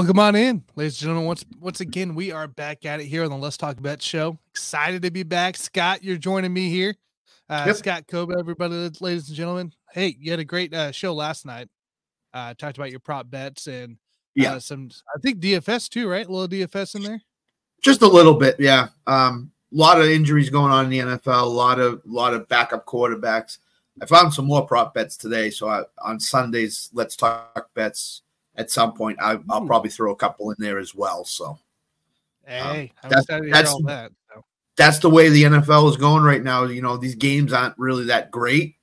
Welcome on in, ladies and gentlemen. Once once again, we are back at it here on the Let's Talk Bet show. Excited to be back. Scott, you're joining me here. Uh, yep. Scott Cobe, everybody, ladies and gentlemen. Hey, you had a great uh, show last night. Uh, talked about your prop bets and yeah, uh, some I think DFS too, right? A little DFS in there. Just a little bit, yeah. Um, a lot of injuries going on in the NFL. A lot of lot of backup quarterbacks. I found some more prop bets today. So I, on Sundays, let's talk bets. At some point, I, will probably throw a couple in there as well. So, hey, um, that's that's that, so. that's the way the NFL is going right now. You know, these games aren't really that great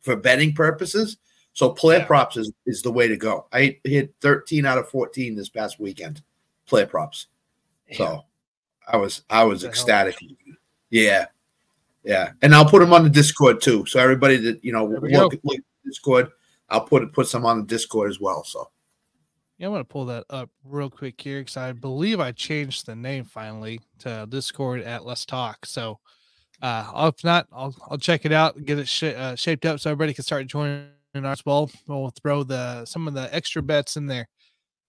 for betting purposes. So player yeah. props is, is the way to go. I hit 13 out of 14 this past weekend. Player props. Yeah. So I was I was ecstatic. Yeah. Yeah, and I'll put them on the Discord too. So everybody that you know look, look Discord, I'll put put some on the Discord as well. So yeah, I'm gonna pull that up real quick here because I believe I changed the name finally to Discord at Let's Talk. So uh, if not, I'll I'll check it out, get it sh- uh, shaped up so everybody can start joining our well. We'll throw the some of the extra bets in there.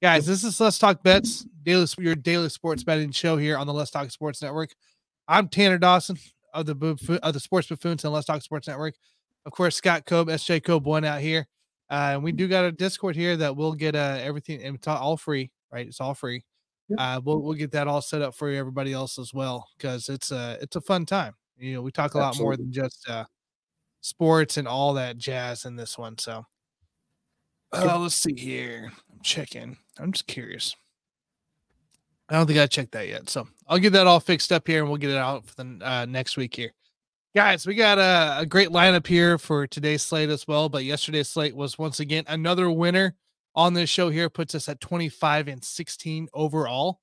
Guys, this is Let's Talk Bets, daily your daily sports betting show here on the Let's Talk Sports Network. I'm Tanner Dawson of the of the Sports Buffoons and Let's Talk Sports Network. Of course, Scott Cobe, SJ Cobe one out here. Uh, and we do got a Discord here that will get uh, everything and it's all free, right? It's all free. Uh, we'll we'll get that all set up for everybody else as well because it's a it's a fun time. You know, we talk a lot more than just uh, sports and all that jazz in this one. So, uh, let's see here. I'm checking. I'm just curious. I don't think I checked that yet. So I'll get that all fixed up here and we'll get it out for the uh, next week here. Guys, we got a, a, great lineup here for today's slate as well. But yesterday's slate was once again another winner on this show here, puts us at 25 and 16 overall.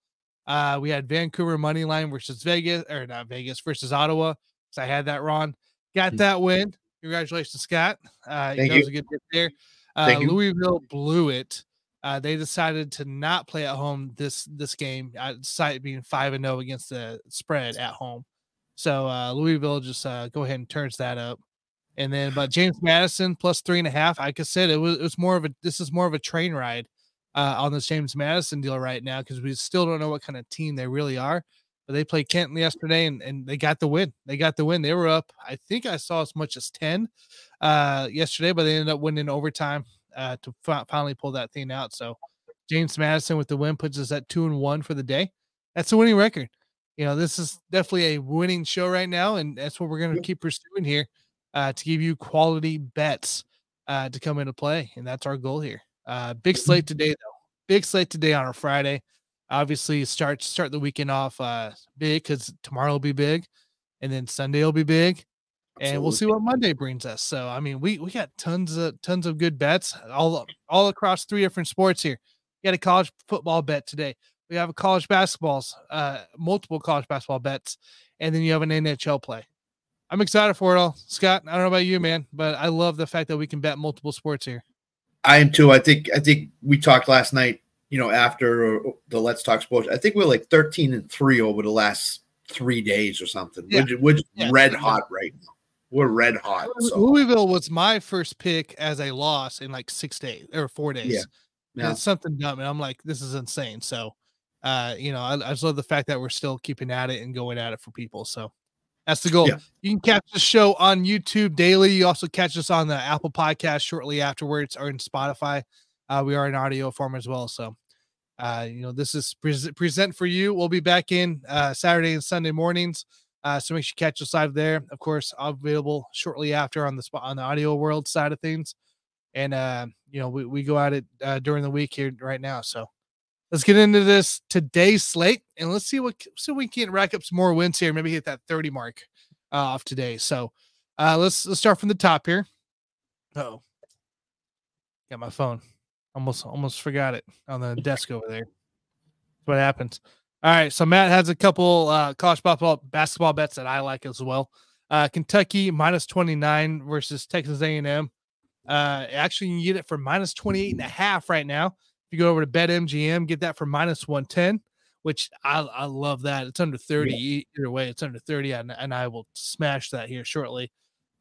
Uh, we had Vancouver money line versus Vegas, or not Vegas versus Ottawa. So I had that wrong. Got hmm. that win. Congratulations, Scott. Uh, Thank that you. was a good hit there. Uh, Louisville blew it uh, they decided to not play at home this this game, uh, despite being five and zero oh against the spread at home. So uh, Louisville just uh, go ahead and turns that up. And then, but James Madison plus three and a half. Like I said, it was it was more of a this is more of a train ride uh, on this James Madison deal right now because we still don't know what kind of team they really are. But they played Kenton yesterday and, and they got the win. They got the win. They were up. I think I saw as much as ten uh, yesterday, but they ended up winning overtime uh, to finally pull that thing out. So James Madison with the win puts us at two and one for the day. That's a winning record. You know, this is definitely a winning show right now, and that's what we're going to keep pursuing here uh, to give you quality bets uh, to come into play, and that's our goal here. Uh, big slate today, though. Big slate today on a Friday. Obviously, start start the weekend off uh, big because tomorrow will be big, and then Sunday will be big, and we'll see what Monday brings us. So I mean, we we got tons of tons of good bets all all across three different sports here. We got a college football bet today. We have a college basketballs, uh, multiple college basketball bets, and then you have an NHL play. I'm excited for it all, Scott. I don't know about you, man, but I love the fact that we can bet multiple sports here. I am too. I think I think we talked last night. You know, after the Let's Talk Sports, I think we're like 13 and three over the last three days or something. Yeah. We're, we're yeah. red hot right now we're red hot. So. Louisville was my first pick as a loss in like six days or four days. Yeah. yeah. It's something dumb. And I'm like, this is insane. So, uh, you know, I, I, just love the fact that we're still keeping at it and going at it for people. So that's the goal. Yeah. You can catch the show on YouTube daily. You also catch us on the Apple podcast shortly afterwards or in Spotify. Uh, we are in audio form as well. So, uh, you know, this is pre- present for you. We'll be back in uh, Saturday and Sunday mornings. Uh, so make sure you catch us live there. Of course, available shortly after on the spot on the audio world side of things. And uh, you know, we, we go at it uh, during the week here right now. So let's get into this today's slate and let's see what so we can rack up some more wins here. Maybe hit that 30 mark uh, off today. So uh let's let's start from the top here. Oh, got my phone. Almost almost forgot it on the desk over there. That's what happens. All right, so Matt has a couple uh, college basketball basketball bets that I like as well. Uh, Kentucky minus 29 versus Texas A&M. Uh, actually, you can get it for minus 28 and a half right now. If you go over to BetMGM, get that for minus 110, which I, I love that. It's under 30 yeah. either way. It's under 30, and, and I will smash that here shortly.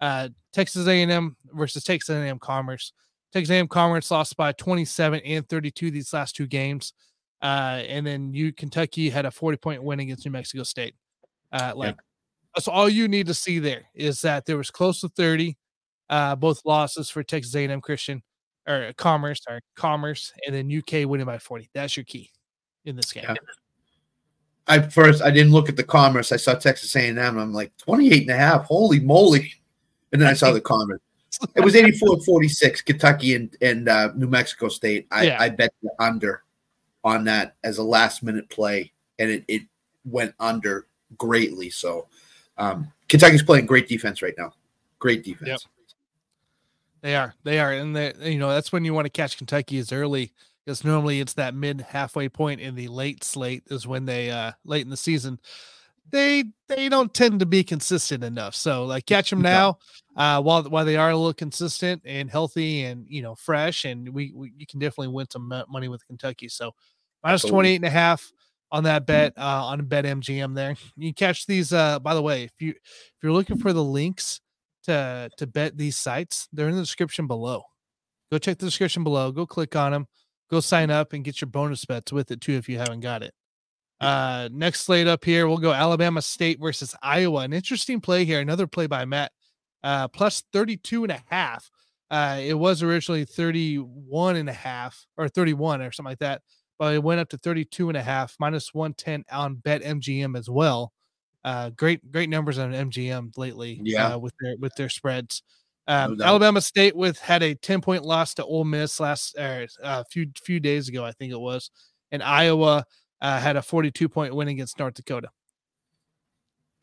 Uh, Texas A&M versus Texas A&M Commerce. Texas A&M Commerce lost by 27 and 32 these last two games. Uh, and then you Kentucky had a 40 point win against New Mexico State. Uh, like yeah. that's all you need to see there is that there was close to 30, uh, both losses for Texas A&M Christian or Commerce or Commerce, and then UK winning by 40. That's your key in this game. Yeah. I first I didn't look at the Commerce. I saw Texas A&M. I'm like 28 and a half. Holy moly! And then I saw the Commerce. It was 84 46, Kentucky and, and uh, New Mexico State. I, yeah. I bet the under on that as a last minute play, and it, it went under greatly. So um, Kentucky's playing great defense right now. Great defense. Yep. They are. They are. And they, you know, that's when you want to catch Kentucky is early because normally it's that mid halfway point in the late slate is when they uh late in the season they they don't tend to be consistent enough. So like catch them now, uh, while while they are a little consistent and healthy and you know fresh, and we, we you can definitely win some money with Kentucky. So minus 28 and a half on that bet uh, on bet MGM there. You catch these. Uh, by the way, if you if you're looking for the links to to bet these sites, they're in the description below. Go check the description below. Go click on them. Go sign up and get your bonus bets with it too if you haven't got it. Uh, next slate up here, we'll go Alabama State versus Iowa. An interesting play here. Another play by Matt, uh, plus 32 and a half. Uh, it was originally 31 and a half or 31 or something like that, but it went up to 32 and a half, minus 110 on bet MGM as well. Uh, great, great numbers on MGM lately. Yeah, uh, with their with their spreads. Um, no Alabama State with had a 10 point loss to Ole Miss last uh, a uh, few few days ago, I think it was, and Iowa uh, had a 42 point win against North Dakota.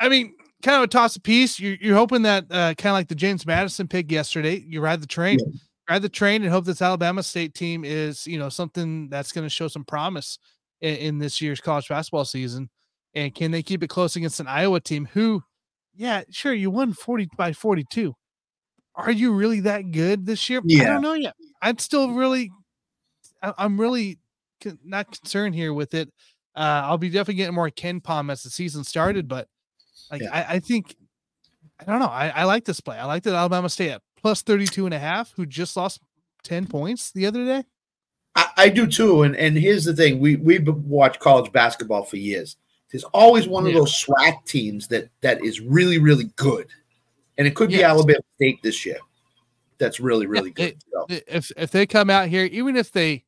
I mean, kind of a toss a piece. You're, you're hoping that uh, kind of like the James Madison pick yesterday, you ride the train, yeah. ride the train, and hope this Alabama State team is you know something that's going to show some promise in, in, this year's college basketball season. And can they keep it close against an Iowa team who, yeah, sure, you won 40 by 42. Are you really that good this year? Yeah. I don't know yet. I'm still really, I'm really not concerned here with it. Uh, I'll be definitely getting more KenPom as the season started, but like yeah. I, I, think I don't know. I, I like this play. I like that Alabama State at plus 32 and a half, who just lost 10 points the other day. I, I do too. And and here's the thing: we we've watched college basketball for years. There's always one of those SWAC teams that that is really, really good. And it could be. Alabama State this year. That's really, really yeah, good. It, so. If if they come out here, even if they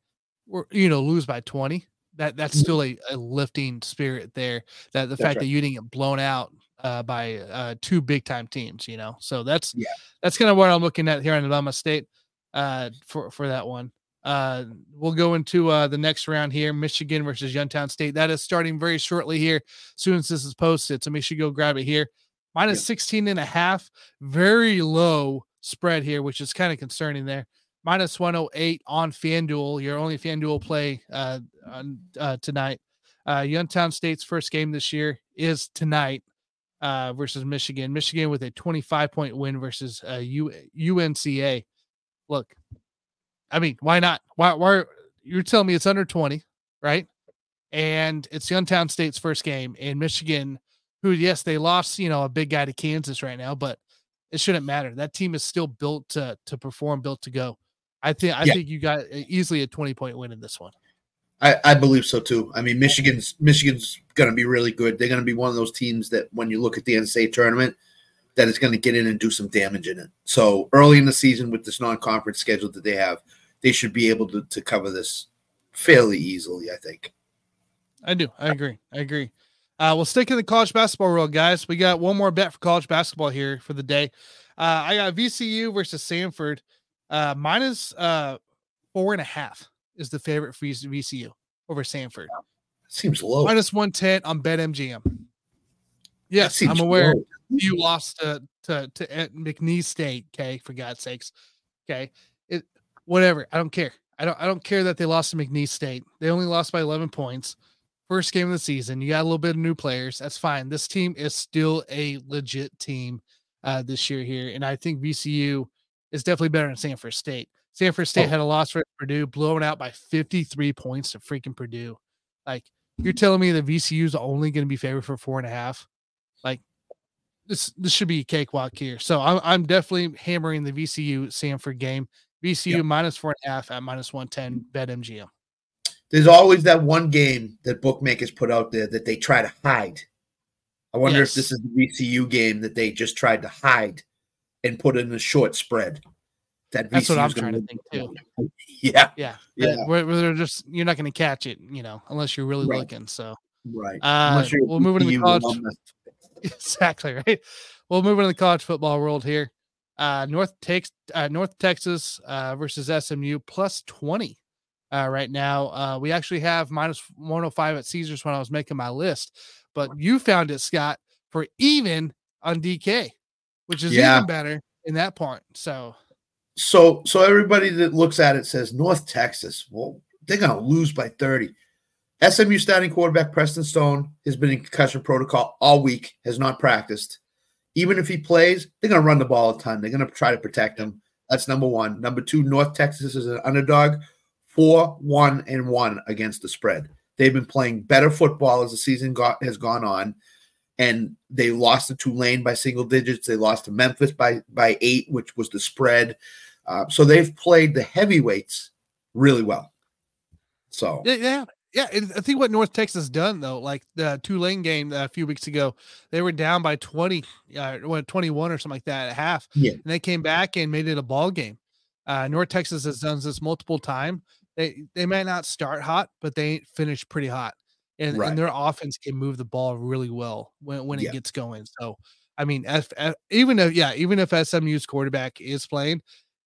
were you know lose by 20 that that's mm-hmm. still a, a lifting spirit there that the that's fact right. that you didn't get blown out uh, by uh, two big time teams you know so that's yeah that's kind of what i'm looking at here in alabama state uh, for for that one uh, we'll go into uh, the next round here michigan versus youngstown state that is starting very shortly here as soon as this is posted so make sure you go grab it here minus 16 and a half very low spread here which is kind of concerning there minus 108 on FanDuel, your only FanDuel play uh, on, uh, tonight. Uh, Youngstown State's first game this year is tonight uh, versus Michigan. Michigan with a 25 point win versus uh, U- UNCA. Look, I mean, why not? Why, why you're telling me it's under 20, right? And it's Youngstown State's first game in Michigan, who, yes, they lost, you know, a big guy to Kansas right now, but it shouldn't matter. That team is still built to to perform, built to go. I think I yeah. think you got easily a 20 point win in this one. I, I believe so too. I mean, Michigan's Michigan's going to be really good. They're going to be one of those teams that when you look at the NCAA tournament, that is going to get in and do some damage in it. So early in the season with this non-conference schedule that they have, they should be able to, to cover this fairly easily. I think. I do. I agree. I agree. Uh, we'll stick in the college basketball world, guys. We got one more bet for college basketball here for the day. Uh, I got VCU versus Samford. Uh, minus uh four and a half is the favorite for VCU over Samford. Seems low. Minus one ten on BetMGM. Yes, I'm aware low. you lost to to to McNeese State. Okay, for God's sakes. Okay, whatever. I don't care. I don't I don't care that they lost to McNeese State. They only lost by 11 points. First game of the season. You got a little bit of new players. That's fine. This team is still a legit team uh, this year here, and I think VCU is definitely better than Samford State. Samford State oh. had a loss for Purdue, blown out by 53 points to freaking Purdue. Like, you're telling me that VCU is only going to be favored for four and a half? Like, this this should be a cakewalk here. So I'm I'm definitely hammering the VCU Samford game. VCU yep. minus four and a half at minus one ten. Bet MGM. there's always that one game that bookmakers put out there that they try to hide. I wonder yes. if this is the VCU game that they just tried to hide and put in a short spread. That That's what I'm trying to think too. yeah, yeah, yeah. Where, where, they're just you're not going to catch it, you know, unless you're really right. looking. So right. Uh, we'll move into the college. exactly right. We'll move into the college football world here. Uh, North takes uh, North Texas uh, versus SMU plus twenty uh, right now. Uh, we actually have minus 105 at Caesars when I was making my list, but you found it, Scott, for even on DK, which is yeah. even better in that point. So, so, so everybody that looks at it says North Texas. Well, they're going to lose by 30. SMU starting quarterback Preston Stone has been in concussion protocol all week, has not practiced. Even if he plays, they're going to run the ball a ton. They're going to try to protect him. That's number one. Number two, North Texas is an underdog four, one, and one against the spread. They've been playing better football as the season got, has gone on, and they lost to Tulane by single digits. They lost to Memphis by by eight, which was the spread. Uh, so they've played the heavyweights really well. So yeah, yeah. I think what North Texas done though, like the Tulane game a few weeks ago, they were down by twenty, uh, 21 or something like that at half. Yeah, and they came back and made it a ball game. Uh, North Texas has done this multiple times they they might not start hot, but they finish pretty hot, and right. and their offense can move the ball really well when when yeah. it gets going. So I mean, even if yeah, even if SMU's quarterback is playing,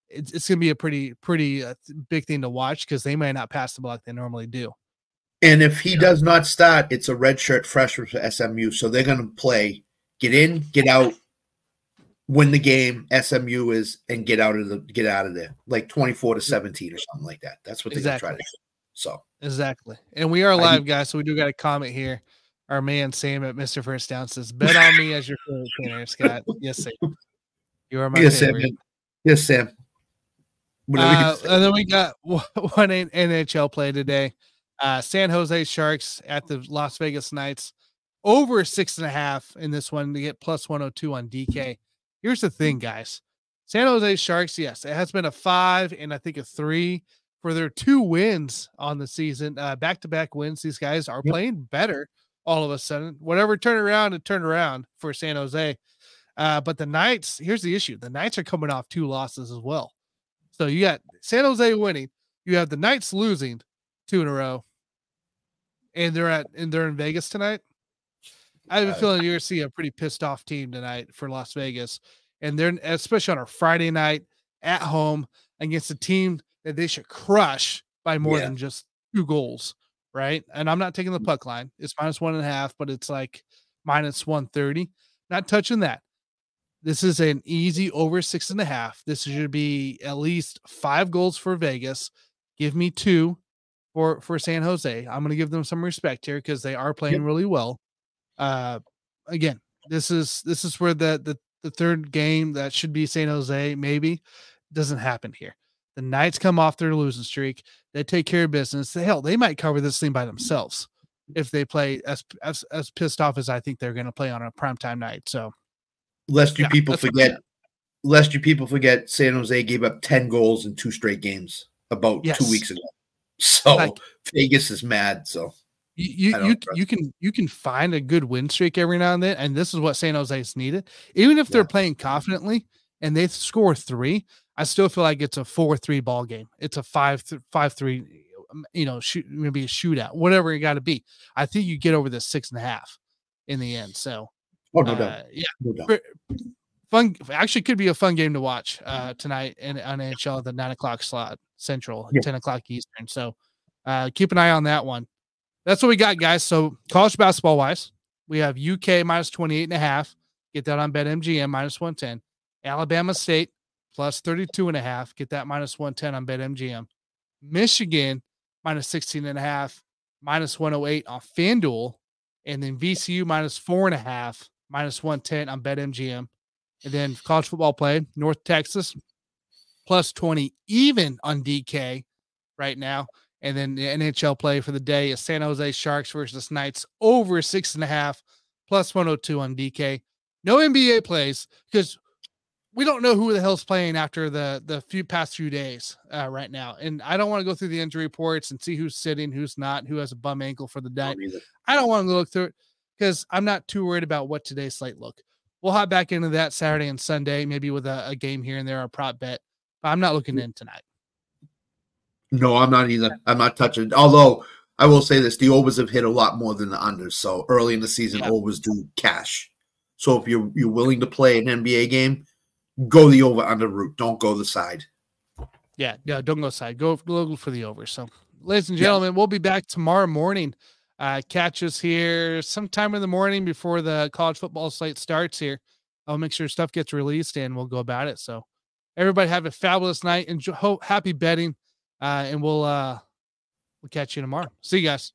it's, it's going to be a pretty pretty uh, big thing to watch because they might not pass the ball like they normally do. And if he yeah. does not start, it's a redshirt freshman for SMU, so they're going to play get in, get out, win the game SMU is and get out of the get out of there like 24 to 17 or something like that. That's what they're exactly. gonna try to do. So exactly. And we are live, guys. So we do got a comment here. Our man Sam at Mr. First Down says, Bet on me as your favorite trainer, Scott. Yes, Sam. You are my yes, favorite. Sam. Yes, Sam. Uh, and then we got one NHL play today. Uh, San Jose Sharks at the Las Vegas Knights over six and a half in this one to get plus 102 on DK. Here's the thing, guys. San Jose Sharks, yes, it has been a five and I think a three for their two wins on the season, back to back wins. These guys are yep. playing better all of a sudden. Whatever turned around, it turned around for San Jose. Uh, but the Knights, here's the issue the Knights are coming off two losses as well. So you got San Jose winning, you have the Knights losing two in a row, and they're at and they're in Vegas tonight. I have a feeling you're gonna see a pretty pissed off team tonight for Las Vegas, and they're especially on a Friday night at home against a team that they should crush by more yeah. than just two goals, right? And I'm not taking the mm. puck line; it's minus one and a half, but it's like minus one thirty. Not touching that. This is an easy over six and a half. This should be at least five goals for Vegas. Give me two for for San Jose. I'm going to give them some respect here because they are playing yep. really well. Uh, again, this is this is where the the the third game that should be San Jose maybe doesn't happen here. The Knights come off their losing streak. They take care of business. Hell, they might cover this thing by themselves if they play as as, as pissed off as I think they're going to play on a primetime night. So, lest you yeah, people forget, lest you people forget, San Jose gave up ten goals in two straight games about yes. two weeks ago. So like, Vegas is mad. So you you you, can you can find a good win streak every now and then, and this is what San Jose's needed. Even if they're playing confidently and they score three, I still feel like it's a four three ball game. It's a five th- five three, um, you know, shoot maybe a shootout, whatever it got to be. I think you get over the six and a half in the end. So, oh no uh, doubt, yeah, no doubt. Fun, actually, could be a fun game to watch uh, tonight in on NHL the nine o'clock slot Central, yeah. ten o'clock Eastern. So, uh, keep an eye on that one that's what we got, guys. So college basketball wise, we have UK minus 28 and a half. Get that on BetMGM minus 110. Alabama State plus 32 and a half. Get that minus 110 on BetMGM. Michigan minus 16 and a half, minus 108 on FanDuel. And then VCU minus four and a half, minus 110 on BetMGM. And then college football play, North Texas plus 20 even on DK right now. And then the NHL play for the day is San Jose Sharks versus Knights over six and a half plus 102 on DK. No NBA plays because we don't know who the hell's playing after the the few past few days uh, right now, and I don't want to go through the injury reports and see who's sitting, who's not, who has a bum ankle for the night. I don't want to look through it because I'm not too worried about what today's slate look. We'll hop back into that Saturday and Sunday, maybe with a, a game here and there, a prop bet, but I'm not looking mm. in tonight. No, I'm not either. I'm not touching. Although I will say this: the overs have hit a lot more than the unders. So early in the season, yeah. overs do cash. So if you're you're willing to play an NBA game, go the over under route. Don't go the side. Yeah, yeah, don't go side. Go, go for the over. So, ladies and gentlemen, yeah. we'll be back tomorrow morning. Uh, catch us here sometime in the morning before the college football slate starts here. I'll make sure stuff gets released and we'll go about it. So, everybody have a fabulous night and happy betting. Uh, and we'll uh, we'll catch you tomorrow. See you guys.